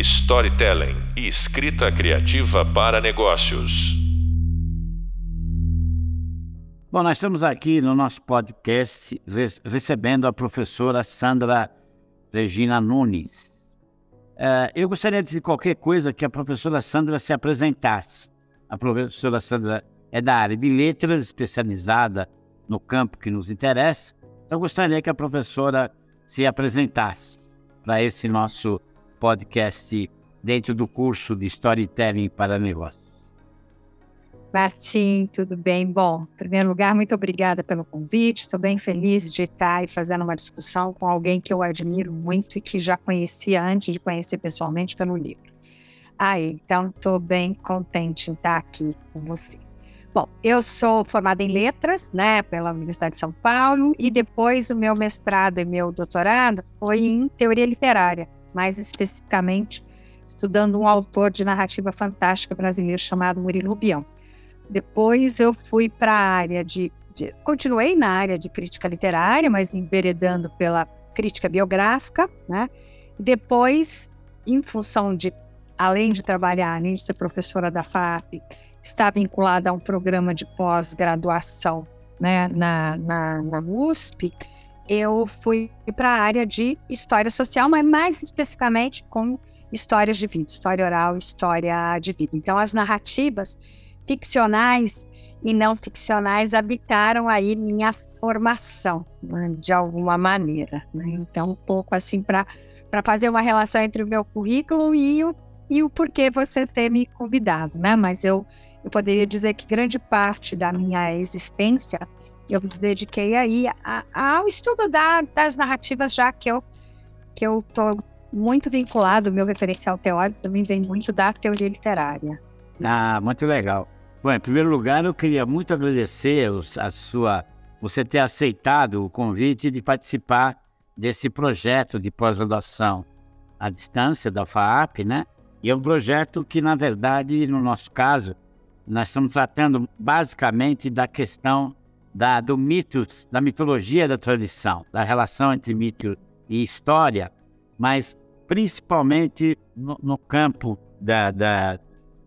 storytelling e escrita criativa para negócios. Bom, nós estamos aqui no nosso podcast recebendo a professora Sandra Regina Nunes. Uh, eu gostaria de qualquer coisa que a professora Sandra se apresentasse. A professora Sandra é da área de letras, especializada no campo que nos interessa. Então, gostaria que a professora se apresentasse para esse nosso podcast dentro do curso de Storytelling para Negócios. Martim, tudo bem? Bom, em primeiro lugar, muito obrigada pelo convite. Estou bem feliz de estar aí fazendo uma discussão com alguém que eu admiro muito e que já conhecia antes de conhecer pessoalmente pelo livro. Aí, então, estou bem contente em estar aqui com você. Bom, eu sou formada em letras, né, pela Universidade de São Paulo, e depois o meu mestrado e meu doutorado foi em teoria literária mais especificamente estudando um autor de narrativa fantástica brasileiro chamado Murilo Rubião. Depois eu fui para a área de, de, Continuei na área de crítica literária, mas enveredando pela crítica biográfica, né? Depois, em função de, além de trabalhar, além de ser professora da FAP, está vinculada a um programa de pós-graduação né, na, na, na USP, eu fui para a área de história social, mas mais especificamente com histórias de vida, história oral, história de vida. Então, as narrativas ficcionais e não ficcionais habitaram aí minha formação, né, de alguma maneira. Né? Então, um pouco assim para fazer uma relação entre o meu currículo e o, e o porquê você ter me convidado, né? Mas eu, eu poderia dizer que grande parte da minha existência eu me dediquei aí a, ao estudo da, das narrativas, já que eu que eu estou muito vinculado, meu referencial teórico também vem muito da teoria literária. Ah, muito legal. Bom, em primeiro lugar, eu queria muito agradecer a sua, você ter aceitado o convite de participar desse projeto de pós-graduação à distância da FAAP, né? E é um projeto que, na verdade, no nosso caso, nós estamos tratando basicamente da questão da, do mito, da mitologia da tradição, da relação entre mito e história, mas principalmente no, no campo da, da,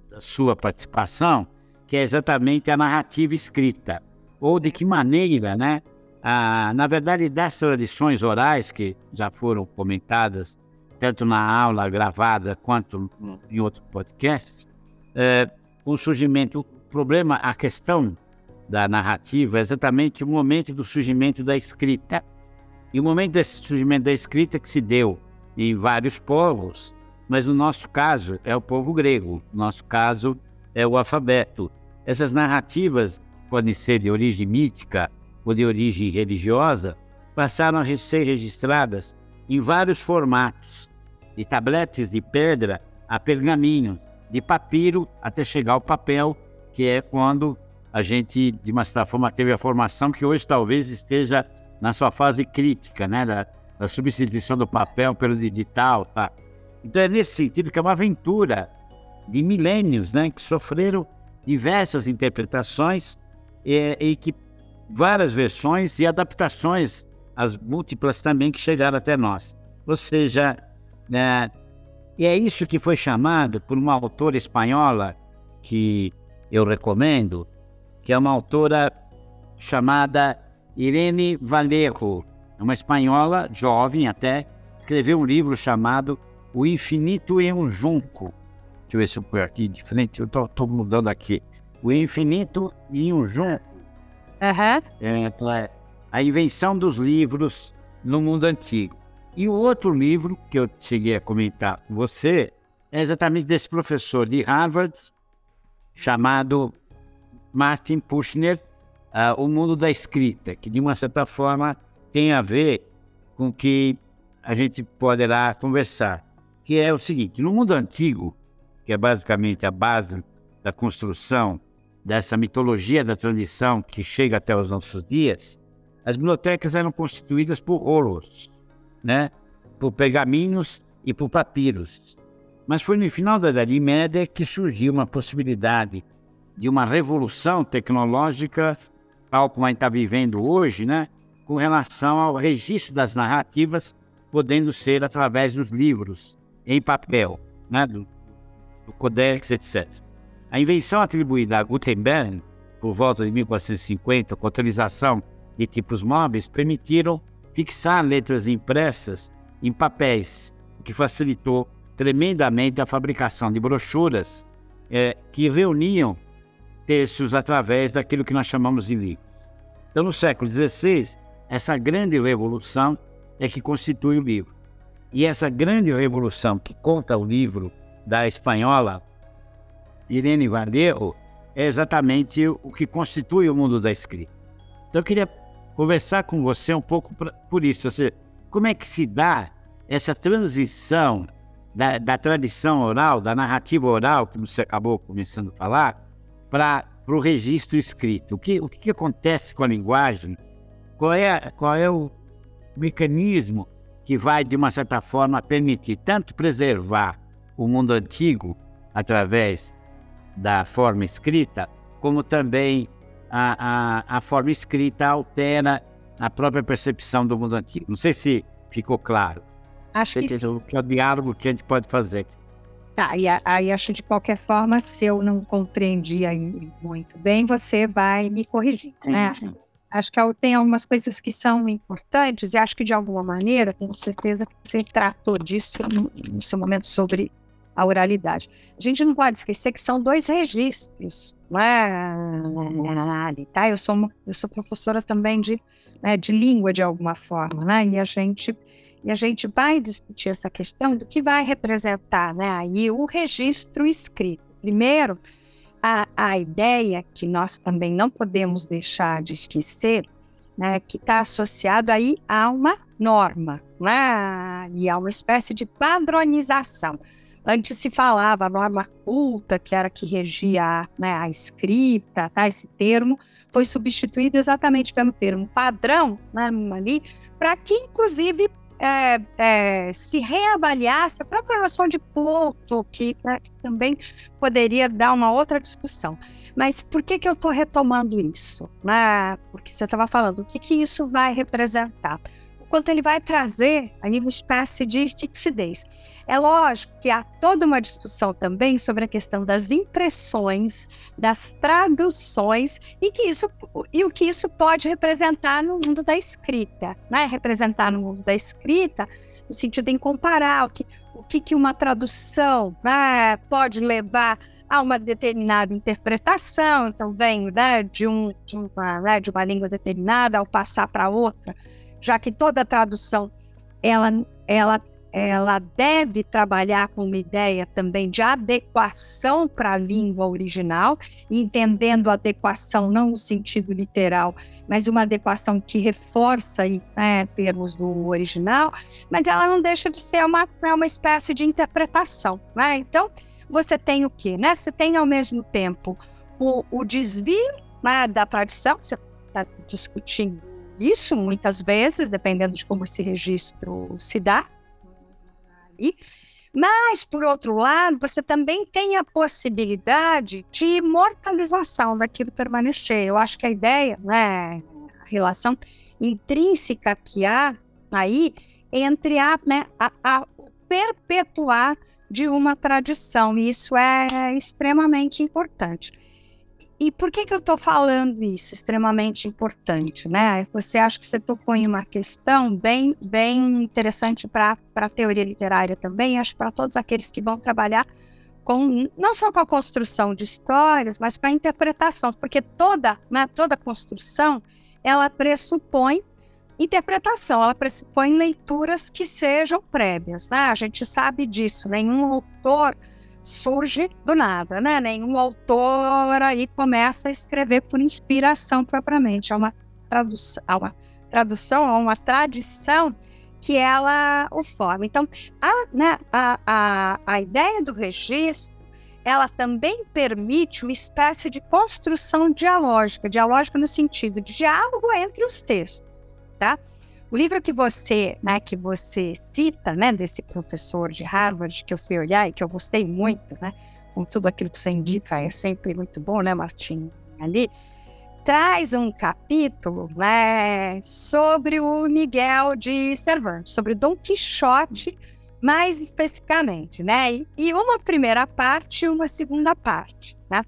da, sua participação, que é exatamente a narrativa escrita, ou de que maneira, né? Ah, na verdade, das tradições orais que já foram comentadas, tanto na aula gravada quanto em outros podcasts, é, o surgimento, o problema, a questão da narrativa é exatamente o momento do surgimento da escrita. E o momento desse surgimento da escrita que se deu em vários povos, mas no nosso caso é o povo grego, no nosso caso é o alfabeto. Essas narrativas podem ser de origem mítica ou de origem religiosa, passaram a ser registradas em vários formatos, de tabletes de pedra a pergaminho, de papiro até chegar ao papel, que é quando a gente, de uma certa forma, teve a formação que hoje talvez esteja na sua fase crítica, né? Da, da substituição do papel pelo digital, tá? Então é nesse sentido que é uma aventura de milênios, né? Que sofreram diversas interpretações e, e que várias versões e adaptações, as múltiplas também que chegaram até nós. Ou seja, né, e é isso que foi chamado por uma autora espanhola que eu recomendo, que é uma autora chamada Irene Vallejo, é uma espanhola jovem até, escreveu um livro chamado O Infinito em um Junco. Deixa eu ver se eu ponho aqui de frente, eu estou mudando aqui. O Infinito em um Junco. Uhum. É, a invenção dos livros no mundo antigo. E o outro livro que eu cheguei a comentar com você é exatamente desse professor de Harvard, chamado Martin Pushner, uh, O Mundo da Escrita, que de uma certa forma tem a ver com o que a gente poderá conversar, que é o seguinte: no mundo antigo, que é basicamente a base da construção dessa mitologia da tradição que chega até os nossos dias, as bibliotecas eram constituídas por rolos, né? por pergaminhos e por papiros. Mas foi no final da Idade Média que surgiu uma possibilidade de uma revolução tecnológica, tal como a gente está vivendo hoje, né? com relação ao registro das narrativas, podendo ser através dos livros, em papel. né, do, do Codex, etc. A invenção atribuída a Gutenberg, por volta de 1450, com autorização de tipos móveis, permitiram fixar letras impressas em papéis, o que facilitou tremendamente a fabricação de brochuras é, que reuniam textos através daquilo que nós chamamos de livro. Então, no século XVI, essa grande revolução é que constitui o livro. E essa grande revolução que conta o livro da espanhola Irene Vallejo é exatamente o que constitui o mundo da escrita. Então, eu queria conversar com você um pouco por isso. Você, como é que se dá essa transição da, da tradição oral, da narrativa oral, que você acabou começando a falar, para o registro escrito? O que, o que acontece com a linguagem? Qual é, qual é o mecanismo que vai, de uma certa forma, permitir tanto preservar o mundo antigo através da forma escrita, como também a, a, a forma escrita altera a própria percepção do mundo antigo. Não sei se ficou claro. Acho que, que é o diálogo que a gente pode fazer. Tá, e aí acho de qualquer forma, se eu não compreendi muito bem, você vai me corrigir, né? Acho que tem algumas coisas que são importantes e acho que de alguma maneira, tenho certeza que você tratou disso no, no seu momento sobre a oralidade. A gente não pode esquecer que são dois registros, né? Tá? Eu sou, eu sou professora também de, né, de língua de alguma forma, né? E a gente e a gente vai discutir essa questão do que vai representar, né? Aí o registro escrito. Primeiro, a, a ideia que nós também não podemos deixar de esquecer, né, que está associado aí a uma norma, né, e a uma espécie de padronização. Antes se falava a norma culta, que era que regia né, a escrita, tá? esse termo foi substituído exatamente pelo termo padrão, né, ali, para que, inclusive, é, é, se reavaliasse a própria noção de ponto, que, né, que também poderia dar uma outra discussão. Mas por que, que eu estou retomando isso? Né? Porque você estava falando, o que, que isso vai representar? Quanto ele vai trazer a uma espécie de fixidez. É lógico que há toda uma discussão também sobre a questão das impressões, das traduções e, que isso, e o que isso pode representar no mundo da escrita. Né? Representar no mundo da escrita, no sentido de comparar o que, o que, que uma tradução né, pode levar a uma determinada interpretação. Então, vem né, de, um, de, uma, né, de uma língua determinada ao passar para outra, já que toda tradução ela, ela ela deve trabalhar com uma ideia também de adequação para a língua original, entendendo adequação não no sentido literal, mas uma adequação que reforça aí, né, termos do original, mas ela não deixa de ser uma, é uma espécie de interpretação. Né? Então, você tem o quê? Né? Você tem ao mesmo tempo o, o desvio né, da tradição, você está discutindo isso muitas vezes, dependendo de como esse registro se dá. Mas, por outro lado, você também tem a possibilidade de imortalização daquilo permanecer. Eu acho que a ideia, né, a relação intrínseca que há aí entre a, né, a, a perpetuar de uma tradição. E isso é extremamente importante. E por que, que eu estou falando isso? Extremamente importante, né? Você acha que você tocou em uma questão bem, bem interessante para a teoria literária também, acho para todos aqueles que vão trabalhar com não só com a construção de histórias, mas com a interpretação, porque toda, né, toda construção ela pressupõe interpretação, ela pressupõe leituras que sejam prévias, né? A gente sabe disso, nenhum autor surge do nada, né? Nenhum autor aí começa a escrever por inspiração propriamente. É uma tradução, uma tradução, é uma tradição que ela o forma. Então, a, né, a, a, a ideia do registro, ela também permite uma espécie de construção dialógica, dialógica no sentido de diálogo entre os textos, tá? O livro que você, né, que você cita, né, desse professor de Harvard que eu fui olhar e que eu gostei muito, né, com tudo aquilo que você indica, é sempre muito bom, né, Martim? Ali traz um capítulo, né, sobre o Miguel de Cervantes, sobre Dom Quixote mais especificamente, né? E uma primeira parte e uma segunda parte, né?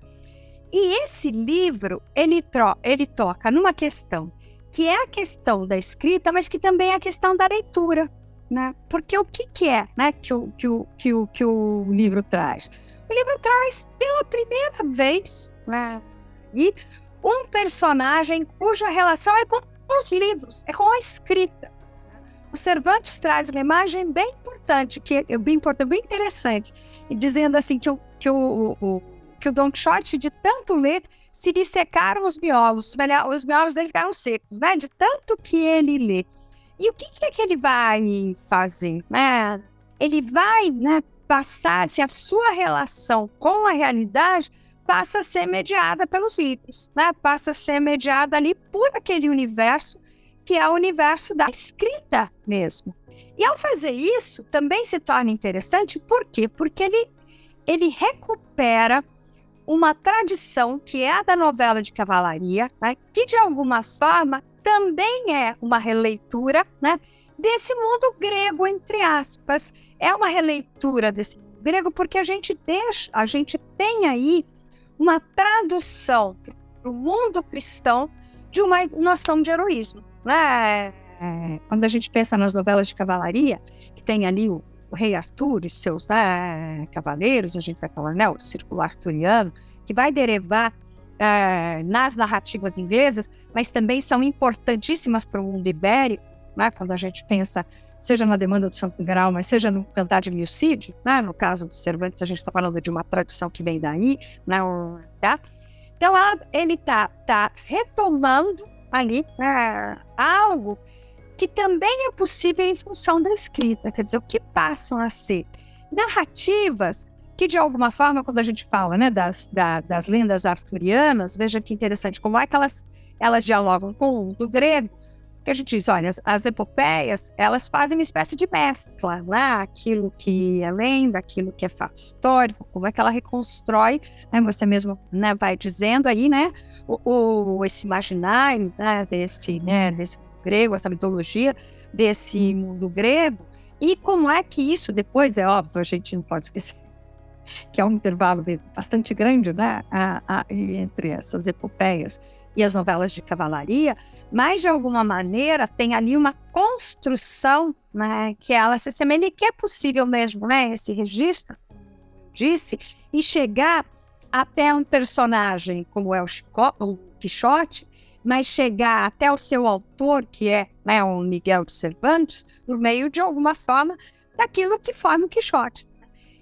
E esse livro, ele, ele toca numa questão que é a questão da escrita, mas que também é a questão da leitura, né? Porque o que, que é, né, que o, que, o, que, o, que o livro traz? O livro traz, pela primeira vez, né, e um personagem cuja relação é com os livros, é com a escrita. O Cervantes traz uma imagem bem importante, que é bem importante, bem interessante, dizendo assim que o, que o, o, que o Don Quixote, de tanto ler, se lhe secaram os miolos, os miolos dele ficaram secos, né? De tanto que ele lê. E o que, que é que ele vai fazer? Né? Ele vai né, passar, se a sua relação com a realidade passa a ser mediada pelos livros, né? passa a ser mediada ali por aquele universo que é o universo da escrita mesmo. E ao fazer isso, também se torna interessante, por quê? Porque ele, ele recupera uma tradição que é a da novela de cavalaria, né? que de alguma forma também é uma releitura né? desse mundo grego, entre aspas. É uma releitura desse mundo grego porque a gente deixa, a gente tem aí uma tradução para o mundo cristão de uma noção de heroísmo. Né? É, quando a gente pensa nas novelas de cavalaria, que tem ali o, o rei Arthur e seus né, cavaleiros, a gente vai falar, né, o círculo arturiano, que vai derivar é, nas narrativas inglesas, mas também são importantíssimas para o mundo ibérico, né, quando a gente pensa seja na demanda do Santo Grau, mas seja no Cantar de Milcide, né? no caso do Cervantes, a gente está falando de uma tradição que vem daí, né? tá? Então, ele está tá retomando ali né, algo que também é possível em função da escrita, quer dizer, o que passam a ser narrativas que, de alguma forma, quando a gente fala né, das, da, das lendas arturianas, veja que interessante, como é que elas, elas dialogam com o mundo grego, que a gente diz, olha, as, as, epopeias, elas fazem uma espécie de mescla, né? Aquilo que é lenda, aquilo que é fato histórico, como é que ela reconstrói, né? Você mesmo né, vai dizendo aí, né? O, o, esse imaginário né, desse, né, desse grego, essa mitologia desse mundo grego, e como é que isso depois, é óbvio, a gente não pode esquecer que é um intervalo bastante grande, né? A, a, entre essas epopeias e as novelas de cavalaria, mas de alguma maneira tem ali uma construção, né, que ela se assemelha e que é possível mesmo, né, esse registro, disse, e chegar até um personagem como é o, Chico, o Quixote, mas chegar até o seu autor, que é né, o Miguel de Cervantes, por meio de alguma forma daquilo que forma o Quixote.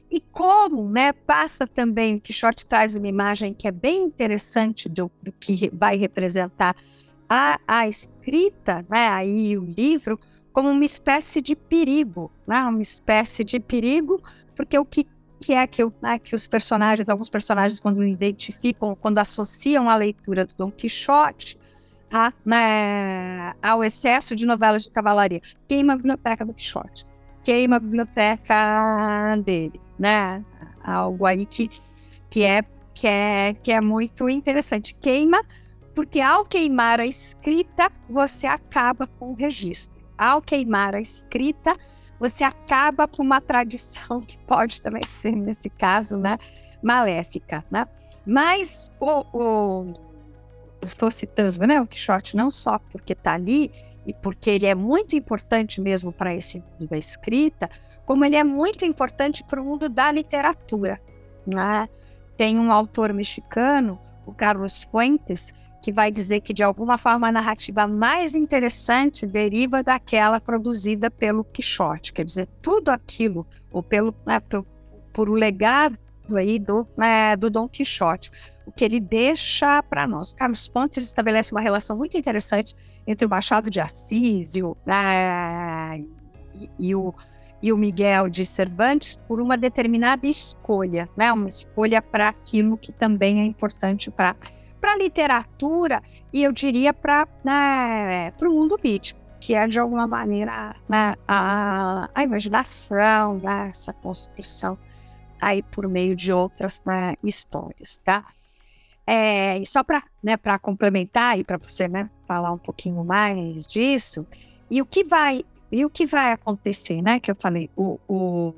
E como né, passa também, o Quixote traz uma imagem que é bem interessante do, do que vai representar a, a escrita, né, aí o livro, como uma espécie de perigo, né, uma espécie de perigo, porque o que, que é que, né, que os personagens, alguns personagens, quando identificam, quando associam a leitura do Dom Quixote a, né, ao excesso de novelas de cavalaria, queima a biblioteca do Quixote, queima a biblioteca dele né? Algo aí que, que, é, que, é, que é muito interessante. Queima, porque ao queimar a escrita, você acaba com o registro. Ao queimar a escrita, você acaba com uma tradição que pode também ser, nesse caso, né, maléfica, né? Mas o, o estou citando, né, o Quixote não só porque está ali e porque ele é muito importante mesmo para esse mundo da escrita, como ele é muito importante para o mundo da literatura. Né? Tem um autor mexicano, o Carlos Fuentes, que vai dizer que de alguma forma a narrativa mais interessante deriva daquela produzida pelo Quixote, quer dizer, tudo aquilo, ou pelo, né, por, por o legado aí do, né, do Dom Quixote, que ele deixa para nós. O Carlos Fuentes estabelece uma relação muito interessante entre o Machado de Assis e o, né, e, e o e o Miguel de Cervantes por uma determinada escolha, né? Uma escolha para aquilo que também é importante para para a literatura e eu diria para né, o mundo mítico, que é de alguma maneira né, a, a imaginação, né, essa construção aí por meio de outras né, histórias, tá? É, só para né, complementar e para você né, falar um pouquinho mais disso, e o que vai E o que vai acontecer, né? Que eu falei, o, o,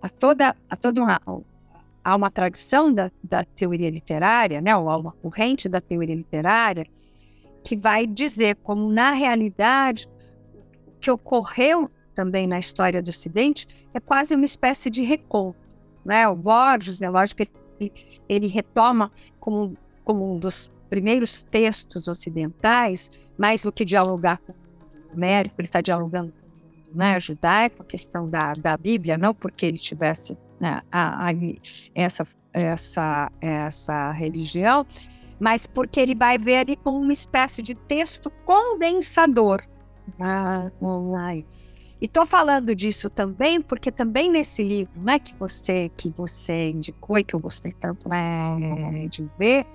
a toda, a toda uma, há uma tradição da, da teoria literária, né? Ou há uma corrente da teoria literária que vai dizer como, na realidade, o que ocorreu também na história do Ocidente é quase uma espécie de reconto. Né? O Borges, é lógico que ele, retoma como, como um dos primeiros textos ocidentais, mais do que dialogar com o Américo, ele está dialogando com né, judaico, a questão da, da Bíblia, não porque ele tivesse né, a, a, essa, essa, essa religião, mas porque ele vai ver ali como uma espécie de texto condensador. Ah, e estou falando disso também porque também nesse livro, né, que você que você indicou e que eu gostei tanto né, de ver,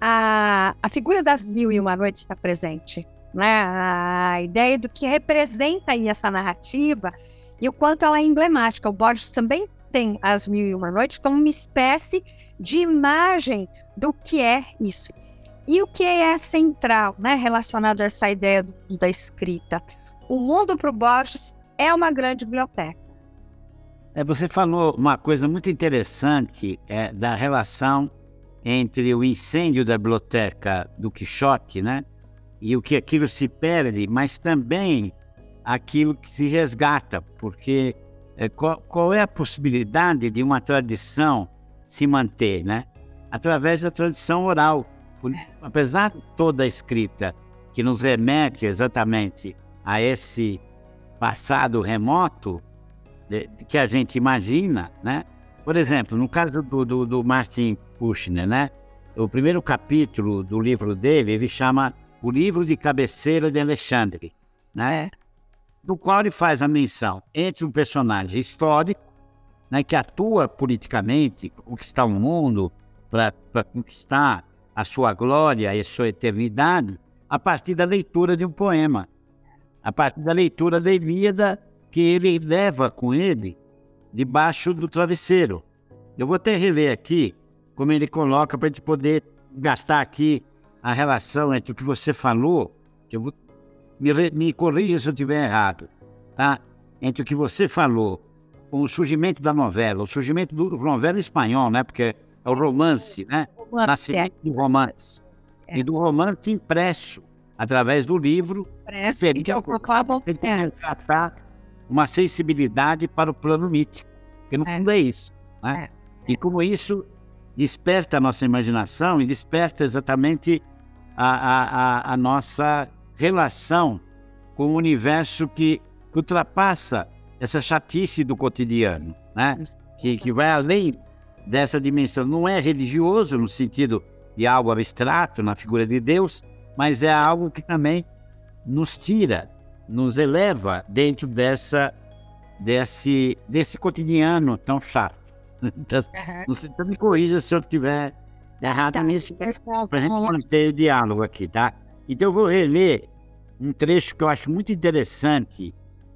a, a figura das mil e uma noites está presente, né? A ideia do que representa aí essa narrativa e o quanto ela é emblemática. O Borges também tem as mil e uma noites como uma espécie de imagem do que é isso. E o que é central, né, relacionado a essa ideia do, da escrita? O mundo para o Borges é uma grande biblioteca. É, você falou uma coisa muito interessante é, da relação entre o incêndio da biblioteca do Quixote, né, e o que aquilo se perde, mas também aquilo que se resgata, porque é, qual, qual, é a possibilidade de uma tradição se manter, né? Através da tradição oral. Por, apesar de toda a escrita que nos remete exatamente a esse passado remoto que a gente imagina, né? Por exemplo, no caso do, do, do Martin Kushner, né? O primeiro capítulo do livro dele, ele chama O Livro de Cabeceira de Alexandre, né? É do qual ele faz a menção entre um personagem histórico, né, que atua politicamente, conquistar o mundo, para conquistar a sua glória e a sua eternidade, a partir da leitura de um poema, a partir da leitura da Ilíada que ele leva com ele debaixo do travesseiro. Eu vou até rever aqui como ele coloca para a gente poder gastar aqui a relação entre o que você falou, que eu vou me, me corrija se eu estiver errado, tá? Entre o que você falou, com o surgimento da novela, o surgimento do novela espanhol, né? Porque é o romance, né? Romance, Nascimento do romance. É. E do romance impresso, através do livro, impresso, e de tratar uma sensibilidade para o plano mítico. Porque no é. fundo é isso, né? É. E como isso desperta a nossa imaginação e desperta exatamente a, a, a, a nossa relação com o universo que, que ultrapassa essa chatice do cotidiano, né? Que, que vai além dessa dimensão. Não é religioso no sentido de algo abstrato na figura de Deus, mas é algo que também nos tira, nos eleva dentro dessa desse desse cotidiano tão chato. Então, não sei, então me corrija se eu estiver errado tá. nisso, para a gente manter o diálogo aqui, tá? Então eu vou reler um trecho que eu acho muito interessante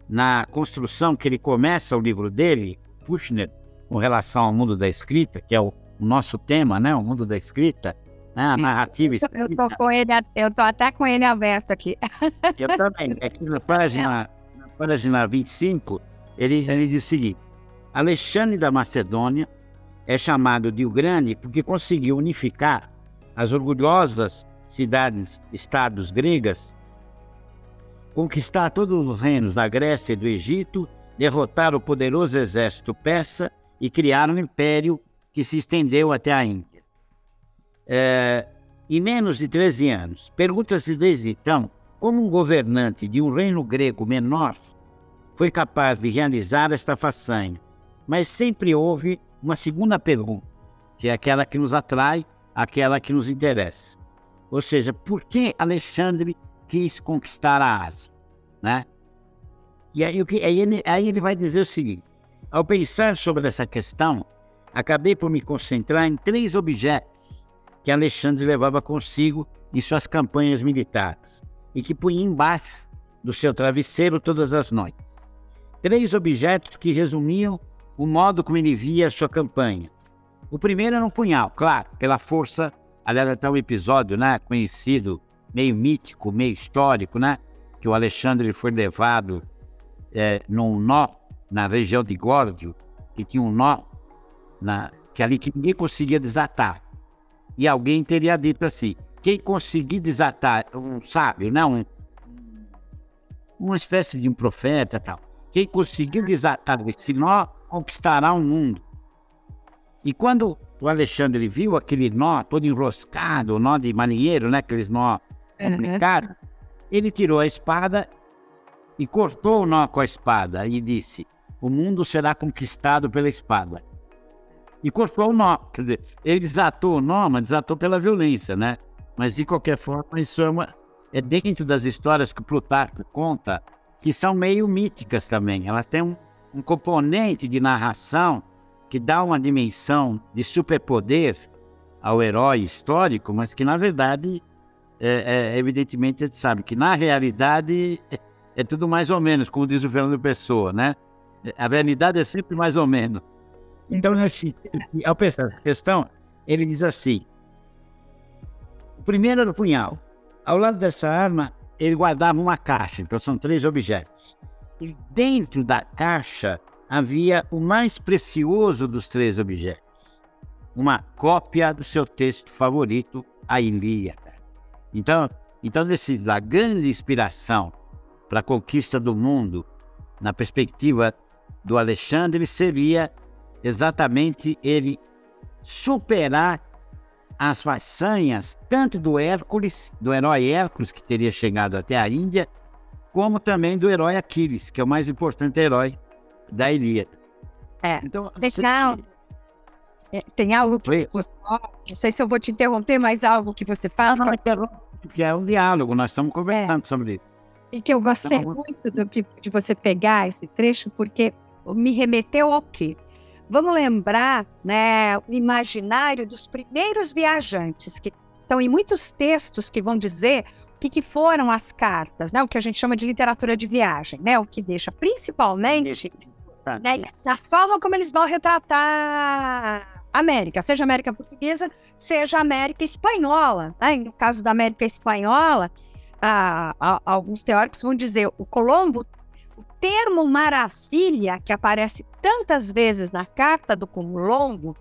na construção que ele começa o livro dele, Kushner, com relação ao mundo da escrita, que é o, o nosso tema, né? O mundo da escrita, né? a narrativa escrita. Eu tô, com ele, eu tô até com ele aberto aqui. Eu também. Aqui na página, na página 25, ele, ele diz o seguinte: Alexandre da Macedônia é chamado de o Grande porque conseguiu unificar as orgulhosas cidades-estados gregas conquistar todos os reinos da Grécia e do Egito, derrotar o poderoso exército persa e criar um império que se estendeu até a Índia. É, em menos de 13 anos, pergunta-se desde então como um governante de um reino grego menor foi capaz de realizar esta façanha. Mas sempre houve uma segunda pergunta, que é aquela que nos atrai, aquela que nos interessa. Ou seja, por que Alexandre quis conquistar a Ásia, né? E aí, aí, ele, aí ele vai dizer o seguinte: ao pensar sobre essa questão, acabei por me concentrar em três objetos que Alexandre levava consigo em suas campanhas militares e que punha embaixo do seu travesseiro todas as noites. Três objetos que resumiam o modo como ele via a sua campanha. O primeiro era um punhal, claro, pela força, aliás, até um episódio né, conhecido meio mítico, meio histórico, né? Que o Alexandre foi levado é, num nó na região de Górdio, que tinha um nó na, que ali que ninguém conseguia desatar. E alguém teria dito assim: quem conseguir desatar, um sábio, não, né, um, uma espécie de um profeta tal, quem conseguir desatar esse nó conquistará o um mundo. E quando o Alexandre viu aquele nó todo enroscado, o nó de marinheiro, né, aqueles nó complicados, uhum. ele tirou a espada e cortou o nó com a espada e disse: O mundo será conquistado pela espada. E cortou o nó. Quer dizer, ele desatou o nó, mas desatou pela violência, né? Mas de qualquer forma, isso é, uma, é dentro das histórias que Plutarco conta, que são meio míticas também. Elas têm um, um componente de narração que dá uma dimensão de superpoder ao herói histórico, mas que na verdade, é, é, evidentemente, a gente sabe que na realidade é, é tudo mais ou menos, como diz o Fernando Pessoa, né? A realidade é sempre mais ou menos. Então, nesse, ao pensar a questão, ele diz assim: o primeiro era o punhal. Ao lado dessa arma, ele guardava uma caixa, então são três objetos. E dentro da caixa havia o mais precioso dos três objetos: uma cópia do seu texto favorito, a Ilíada. Então, então desse, da grande inspiração para a conquista do mundo, na perspectiva do Alexandre, seria exatamente ele superar as façanhas tanto do Hércules, do herói Hércules, que teria chegado até a Índia, como também do herói Aquiles, que é o mais importante herói da Ilíada. É. Então, Deixa, é, tem algo que você, não sei se eu vou te interromper, mas algo que você fala. Não, não porque é um diálogo, nós estamos conversando é. sobre isso. E que eu gostei então, muito do que, de você pegar esse trecho, porque me remeteu ao quê? Vamos lembrar né, o imaginário dos primeiros viajantes, que estão em muitos textos que vão dizer o que, que, foram as cartas, né, o que a gente chama de literatura de viagem, né, o que deixa principalmente né, na forma como eles vão retratar a América, seja América Portuguesa, seja América Espanhola. Né? No caso da América Espanhola, ah, alguns teóricos vão dizer o Colombo, termo maravilha, que aparece tantas vezes na carta do Colombo,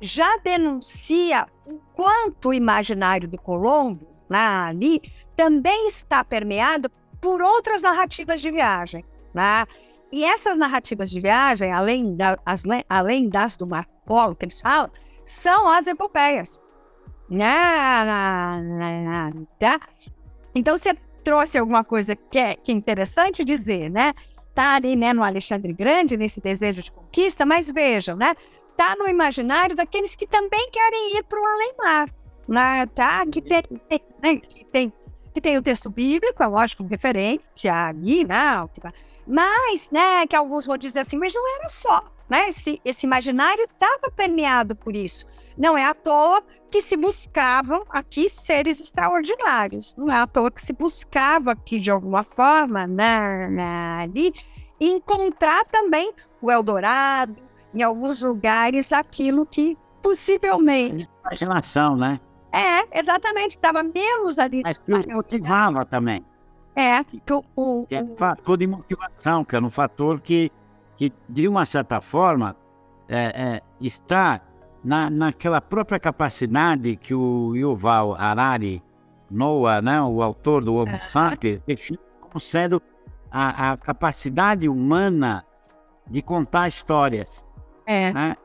já denuncia o quanto o imaginário do Colombo, ali, também está permeado por outras narrativas de viagem. Né? E essas narrativas de viagem, além, da, as, além das do Marco Polo, que eles falam, são as epopeias. Né? Tá? Então, você trouxe alguma coisa que é, que é interessante dizer, né? Tá ali, né, no Alexandre Grande, nesse desejo de conquista, mas vejam, né? Tá no imaginário daqueles que também querem ir para o além-mar, né? Tá? Que tem, né? que tem, que tem o texto bíblico, é lógico, referência ali, né? Mas, né, que alguns vão dizer assim, mas não era só, né? Esse, esse imaginário estava permeado por isso. Não é à toa que se buscavam aqui seres extraordinários. Não é à toa que se buscava aqui, de alguma forma, né, né, ali, encontrar também o Eldorado, em alguns lugares, aquilo que possivelmente. Imaginação, né? É, exatamente, estava menos ali. Mas cultivava também. É, o, o, é um fator de motivação, que é um fator que, que de uma certa forma, é, é, está na, naquela própria capacidade que o Yuval Harari, Noah, né, o autor do Homo sapiens, define como sendo a, a, capacidade humana de contar histórias. É. Né?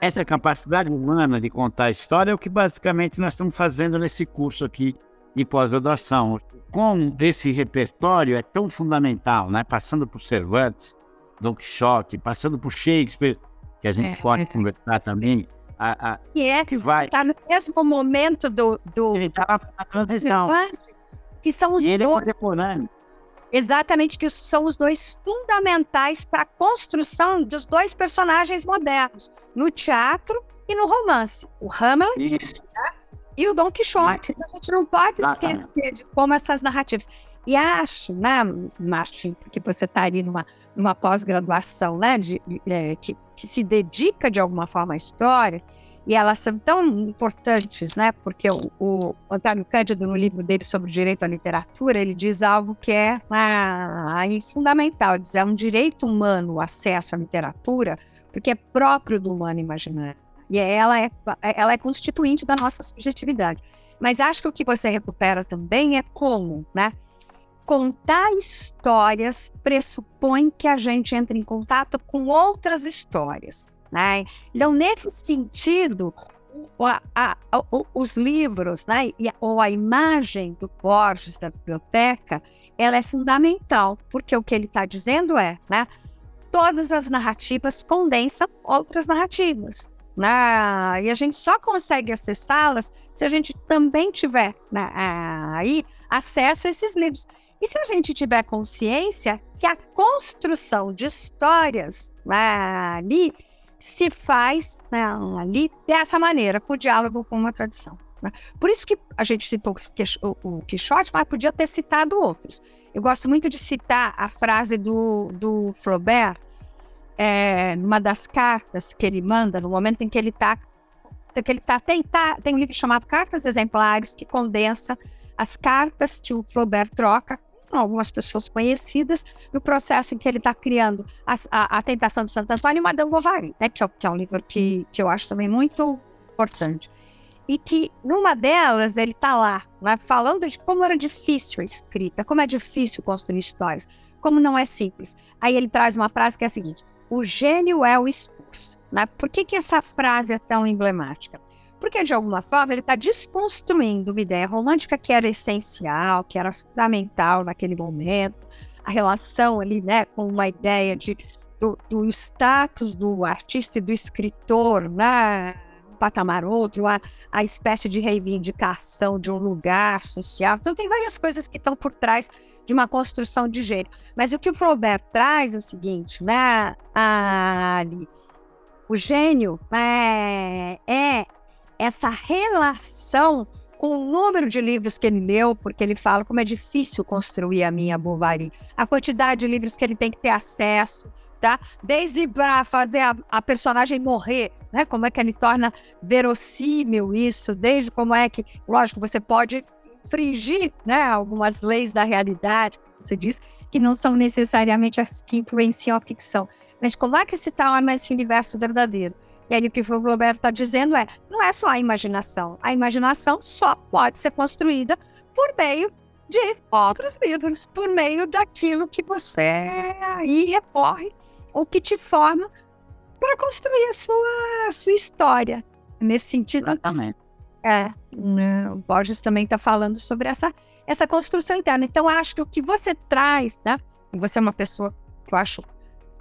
Essa capacidade humana de contar história é o que basicamente nós estamos fazendo nesse curso aqui de pós-graduação. Como esse repertório é tão fundamental, né? passando por Cervantes, Don Quixote, passando por Shakespeare, que a gente é, pode é, conversar também, a, a, que é que vai. Está no mesmo momento do. do ele está na transição. Que são os e ele é dois. É contemporâneo. Exatamente, que são os dois fundamentais para a construção dos dois personagens modernos, no teatro e no romance. O Hamlet né? e o Dom Quixote. Então, a gente não pode esquecer de como essas narrativas. E acho, né, Martin, porque você está ali numa, numa pós-graduação, né, de, é, que, que se dedica de alguma forma à história, e elas são tão importantes, né? Porque o, o Antônio Cândido, no livro dele sobre o direito à literatura, ele diz algo que é ah, fundamental. Ele diz, é um direito humano o acesso à literatura, porque é próprio do humano imaginário. E ela é, ela é constituinte da nossa subjetividade. Mas acho que o que você recupera também é como, né? Contar histórias pressupõe que a gente entre em contato com outras histórias. Né? Então, nesse sentido, a, a, os livros, né, ou a imagem do Borges da biblioteca, ela é fundamental, porque o que ele está dizendo é, né, todas as narrativas condensam outras narrativas. Né? E a gente só consegue acessá-las se a gente também tiver né, aí acesso a esses livros. E se a gente tiver consciência que a construção de histórias né, ali se faz né, ali dessa maneira, com o diálogo com uma tradição. Né? Por isso que a gente citou o Quixote, mas podia ter citado outros. Eu gosto muito de citar a frase do, do Flaubert, é, numa das cartas que ele manda, no momento em que ele está. Que ele tá, tem, tá, tem um livro chamado Cartas Exemplares, que condensa as cartas que o Flaubert troca algumas pessoas conhecidas, no processo em que ele está criando a, a, a, Tentação de Santo Antônio e Madame Bovary, né, que, é, que é um livro que, que eu acho também muito importante. E que numa delas ele está lá, né, falando de como era difícil a escrita, como é difícil construir histórias, como não é simples. Aí ele traz uma frase que é a seguinte: o gênio é o esforço. Né? Por que, que essa frase é tão emblemática? Porque, de alguma forma, ele está desconstruindo uma ideia romântica que era essencial, que era fundamental naquele momento, a relação ali, né, com uma ideia de, do, do status do artista e do escritor, né, um patamar outro, a, a espécie de reivindicação de um lugar social. Então, tem várias coisas que estão por trás de uma construção de gênero. Mas o que o Flaubert traz é o seguinte, né, ali, o gênio é, é essa relação com o número de livros que ele leu, porque ele fala como é difícil construir a minha Bovary, a quantidade de livros que ele tem que ter acesso, tá? Desde para fazer a, a, personagem morrer, né? Como é que ele torna verossímil isso, desde como é que, lógico, você pode infringir, né, algumas leis da realidade, você diz, que não são necessariamente as que influenciam a ficção, mas como é que se torna esse universo verdadeiro? E aí o que o Flaubert está dizendo é, não é só a imaginação. A imaginação só pode ser construída por meio de outros livros, por meio daquilo que você aí recorre, ou que te forma para construir a sua, a sua história. Nesse sentido. Exatamente. É, né, o Borges também está falando sobre essa, essa construção interna. Então, acho que o que você traz, né? Você é uma pessoa que eu acho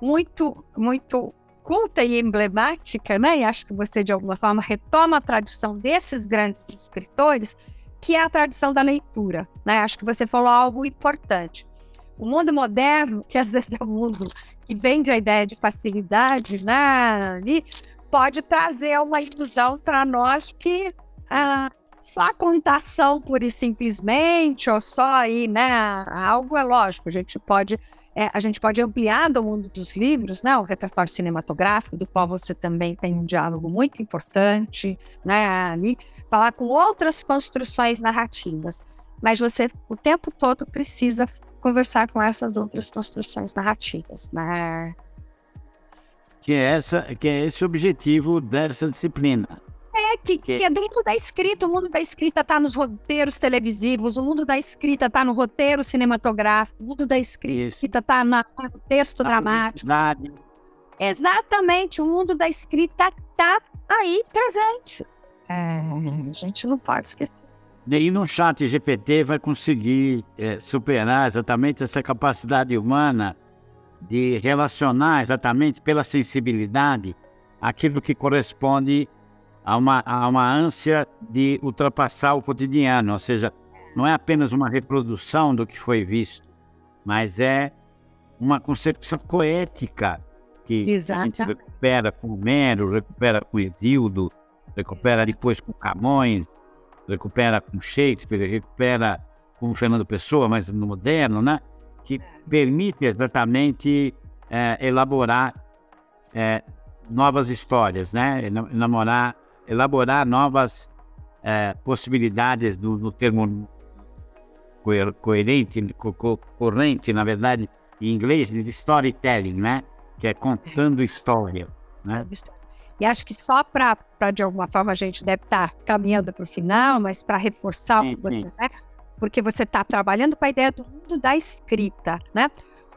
muito, muito culta e emblemática, né? E acho que você, de alguma forma, retoma a tradição desses grandes escritores, que é a tradição da leitura, né? Acho que você falou algo importante. O mundo moderno, que às vezes é um mundo que vende a ideia de facilidade, né? E pode trazer uma ilusão para nós que ah, só a contação pura e simplesmente, ou só aí, né? Algo é lógico, a gente pode é, a gente pode ampliar do mundo dos livros, né, o repertório cinematográfico, do qual você também tem um diálogo muito importante, né, ali, falar com outras construções narrativas. Mas você, o tempo todo, precisa conversar com essas outras construções narrativas, né? Que é, essa, que é esse objetivo dessa disciplina. É, que, que é dentro da escrita, o mundo da escrita está nos roteiros televisivos, o mundo da escrita está no roteiro cinematográfico, o mundo da escrita está no texto dramático. Exatamente, o mundo da escrita está aí presente. É, a gente não pode esquecer. E no chat GPT vai conseguir é, superar exatamente essa capacidade humana de relacionar exatamente pela sensibilidade aquilo que corresponde há uma, há uma ânsia de ultrapassar o cotidiano, ou seja, não é apenas uma reprodução do que foi visto, mas é uma concepção poética que Exato. a gente recupera com Homero, recupera com Exildo, recupera depois com Camões, recupera com Shakespeare, recupera com Fernando Pessoa, mas no moderno, né? Que permite exatamente é, elaborar é, novas histórias, né? Enamorar elaborar novas é, possibilidades do, do termo coerente, co corrente, na verdade, em inglês, de storytelling, né? Que é contando história, né? E acho que só para, de alguma forma, a gente deve estar tá caminhando para o final, mas para reforçar sim, o que você, né? Porque você está trabalhando com a ideia do mundo da escrita, né?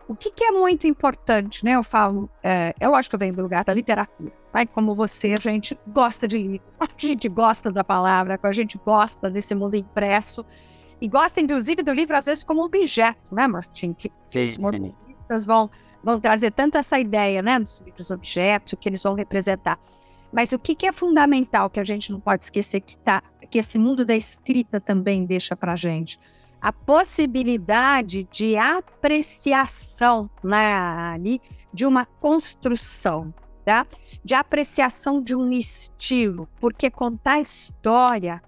O que, que é muito importante, né? Eu falo, é, eu acho que eu venho do lugar da literatura. Né? Como você, a gente gosta de livro, a gente gosta da palavra, a gente gosta desse mundo impresso e gosta, inclusive, do livro, às vezes, como objeto, né, Martim? Que os modernistas vão, vão trazer tanto essa ideia, né, dos livros objetos, que eles vão representar. Mas o que, que é fundamental que a gente não pode esquecer que, tá, que esse mundo da escrita também deixa para gente? A possibilidade de apreciação né, ali, de uma construção, tá? de apreciação de um estilo, porque contar história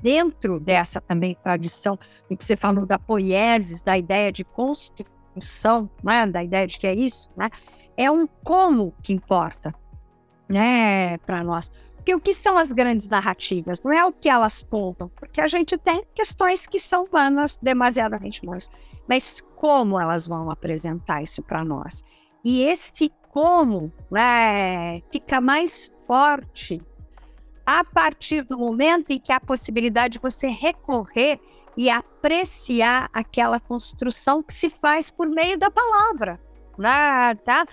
dentro dessa também tradição, do que você falou da poiesis, da ideia de construção, né? da ideia de que é isso, né? é um como que importa né, para nós. Porque o que são as grandes narrativas? Não é o que elas contam, porque a gente tem questões que são humanas, demasiadamente humanas, mas como elas vão apresentar isso para nós? E esse como né, fica mais forte a partir do momento em que há a possibilidade de você recorrer e apreciar aquela construção que se faz por meio da palavra, né, tá?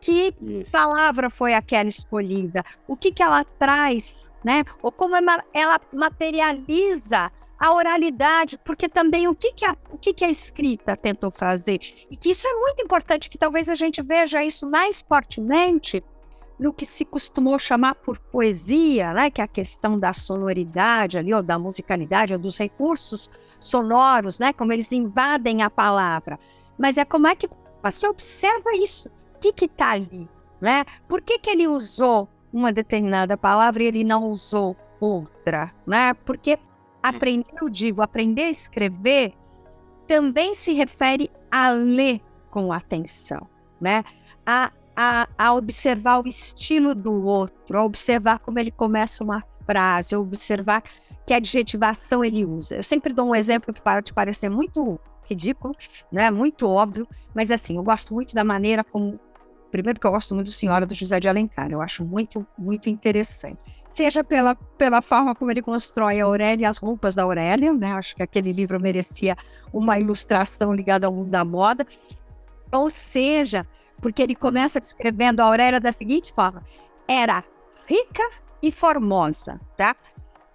Que palavra foi aquela escolhida, o que, que ela traz, né? Ou como ela materializa a oralidade, porque também o que, que, a, o que, que a escrita tentou fazer. E que isso é muito importante, que talvez a gente veja isso mais fortemente no que se costumou chamar por poesia, né? que é a questão da sonoridade ali, ou da musicalidade, ou dos recursos sonoros, né? como eles invadem a palavra. Mas é como é que você observa isso que está ali, né? Por que, que ele usou uma determinada palavra e ele não usou outra, né? Porque aprender, eu digo, aprender a escrever também se refere a ler com atenção, né? A, a, a observar o estilo do outro, a observar como ele começa uma frase, observar que adjetivação ele usa. Eu sempre dou um exemplo que pode parecer muito ridículo, né? Muito óbvio, mas assim, eu gosto muito da maneira como Primeiro que eu gosto muito do Senhora do José de Alencar, eu acho muito, muito interessante. Seja pela, pela forma como ele constrói a Aurélia e as roupas da Aurélia, né? Acho que aquele livro merecia uma ilustração ligada ao mundo da moda. Ou seja, porque ele começa descrevendo a Aurélia da seguinte forma: era rica e formosa, tá?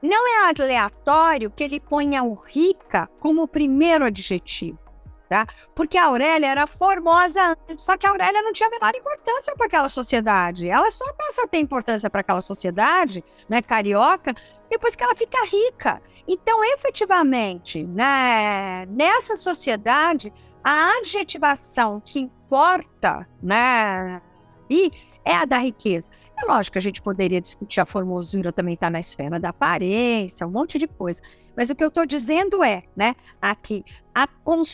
Não é aleatório que ele ponha o rica como o primeiro adjetivo tá? Porque a Aurélia era formosa, só que a Aurélia não tinha a menor importância para aquela sociedade. Ela só passa a ter importância para aquela sociedade, né, carioca, depois que ela fica rica. Então, efetivamente, né, nessa sociedade, a adjetivação que importa, né, e é a da riqueza. É lógico que a gente poderia discutir a formosura também está na esfera da aparência, um monte de coisa. Mas o que eu estou dizendo é, né, aqui, a,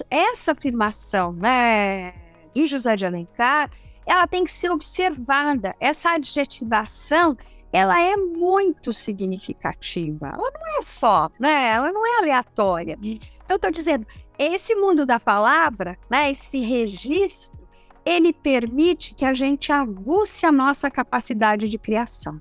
essa afirmação, né, de José de Alencar, ela tem que ser observada. Essa adjetivação, ela é muito significativa. Ela não é só, né, ela não é aleatória. Eu estou dizendo, esse mundo da palavra, né, esse registro, ele permite que a gente aguce a nossa capacidade de criação.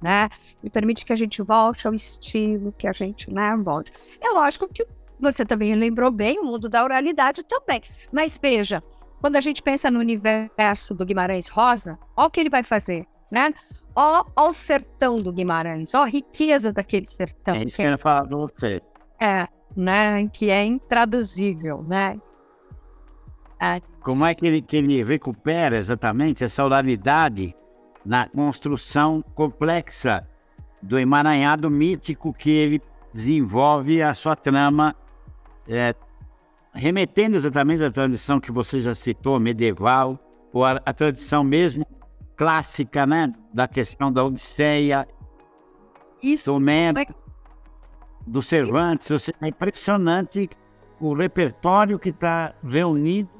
Né? E permite que a gente volte ao estilo, que a gente né, volte. É lógico que você também lembrou bem o mundo da oralidade também. Mas veja, quando a gente pensa no universo do Guimarães Rosa, olha o que ele vai fazer, né? Olha o sertão do Guimarães, olha a riqueza daquele sertão. É isso que eu ia falar para você. É, né? Que é intraduzível, né? É. Como é que ele, que ele recupera exatamente essa oralidade na construção complexa do emaranhado mítico que ele desenvolve a sua trama, é, remetendo exatamente à tradição que você já citou, medieval, ou a, a tradição mesmo clássica, né, da questão da Odisseia, Isso. do Homero, do Cervantes. É impressionante o repertório que está reunido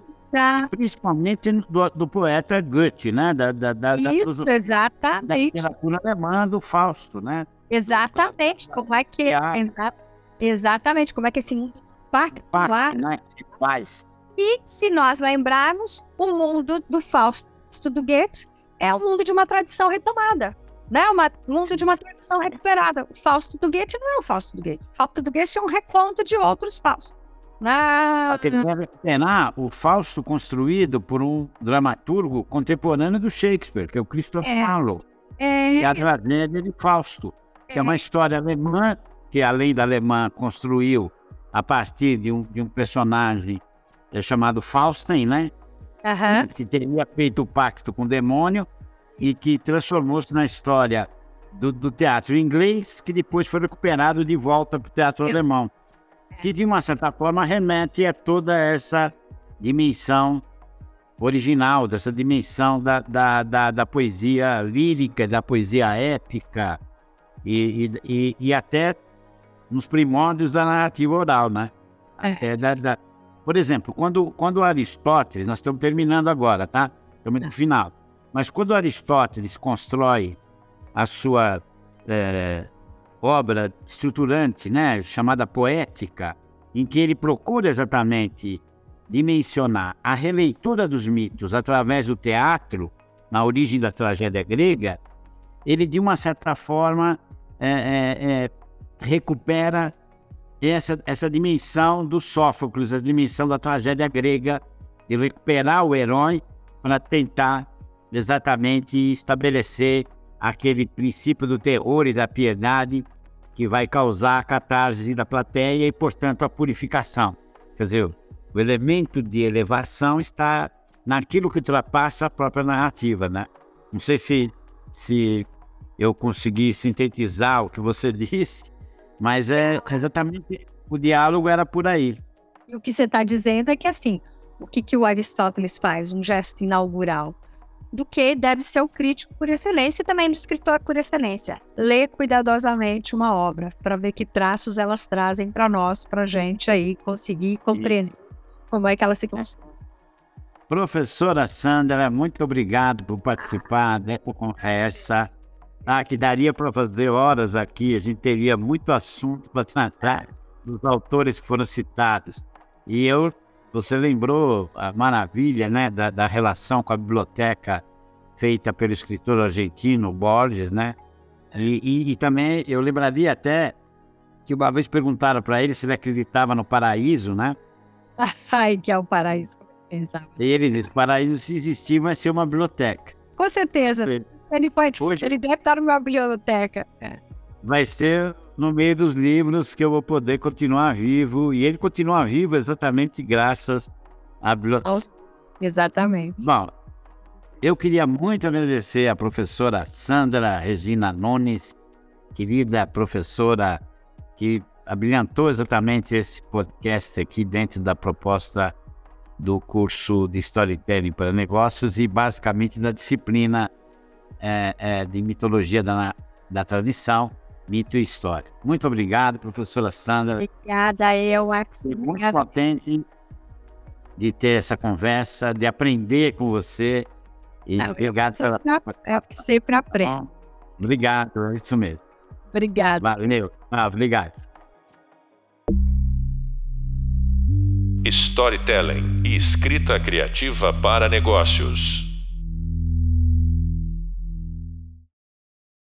Principalmente do, do poeta Goethe, né? Da, da, da, da Isso, da exatamente. literatura alemã do Fausto, né? Exatamente. Como é que. Ah. exa- exatamente. Como é que esse mundo particular. né? E se nós lembrarmos, o mundo do Fausto do Goethe é o mundo de uma tradição retomada. Né? Uma, mundo de uma tradição recuperada. O Fausto do Goethe não é o Fausto do Goethe. O Fausto do Goethe é um reconto de outros Faustos. Né? Porque ele deve recuperar o Fausto construído por um dramaturgo contemporâneo do Shakespeare, que é o Christopher É. Marlowe, É, que é a tragédia de Fausto, que é uma história alemã que a lei da alemã construiu a partir de um, de um personagem eh, chamado Fausten, né? que teria feito o pacto com o demônio e que transformou-se na história do, do teatro inglês, que depois foi recuperado de volta para o teatro Eu- alemão, que de uma certa forma remete a toda essa dimensão original, dessa dimensão da, da, da, da poesia lírica, da poesia épica e, e, e, até nos primórdios da narrativa oral, né? É. Da, da- Por exemplo, quando, quando Aristóteles, nós estamos terminando agora, tá? Estamos no final. Mas quando Aristóteles constrói a sua eh, obra estruturante, né, chamada poética, em que ele procura exatamente dimensionar a releitura dos mitos através do teatro, na origem da tragédia grega, ele de uma certa forma eh, eh, eh, recupera essa, essa dimensão do Sófocles, a dimensão da tragédia grega, de recuperar o herói para tentar exatamente estabelecer aquele princípio do terror e da piedade que vai causar a catarse da plateia e, portanto, a purificação. Quer dizer, o elemento de elevação está naquilo que ultrapassa a própria narrativa, né? Não sei se, se eu consegui sintetizar o que você disse, mas é exatamente o diálogo era por aí. E o que você está dizendo é que, assim, o que, que o Aristóteles faz? Um gesto inaugural. Do que deve ser o crítico por excelência e também o escritor por excelência. Lê cuidadosamente uma obra para ver que traços elas trazem para nós, para gente aí conseguir compreender como é que ela se constrói. Professora Sandra, muito obrigado por participar dessa conversa. Ah, que daria para fazer horas aqui, a gente teria muito assunto para tratar dos autores que foram citados. E eu, você lembrou a maravilha né, da, da relação com a biblioteca feita pelo escritor argentino Borges, né? E, e- e também eu lembraria até que uma vez perguntaram para ele se ele acreditava no paraíso, né? Ai, que é o paraíso. Pensava. E ele disse: paraíso, se existir, vai ser uma biblioteca. Com certeza. Ele foi. Hoje- Ele deve estar numa biblioteca. É. vai ser no meio dos livros que eu vou poder continuar vivo. E ele continua vivo exatamente graças à biblioteca. Exatamente. Bom, eu queria muito agradecer à professora Sandra Regina Nunes, querida professora que abrilhantou exatamente esse podcast aqui dentro da proposta do curso de Storytelling para Negócios e basicamente da disciplina eh, eh, de mitologia da, da tradição, mito e história. Muito obrigado, professora Sandra. Obrigada, eu. Fico muito Obrigada. contente de ter essa conversa, de aprender com você. E Não, obrigado pela. É o que sempre aprendo. Obrigado, é isso mesmo. Obrigada. Valeu. Ah, obrigado. Storytelling e escrita criativa para negócios.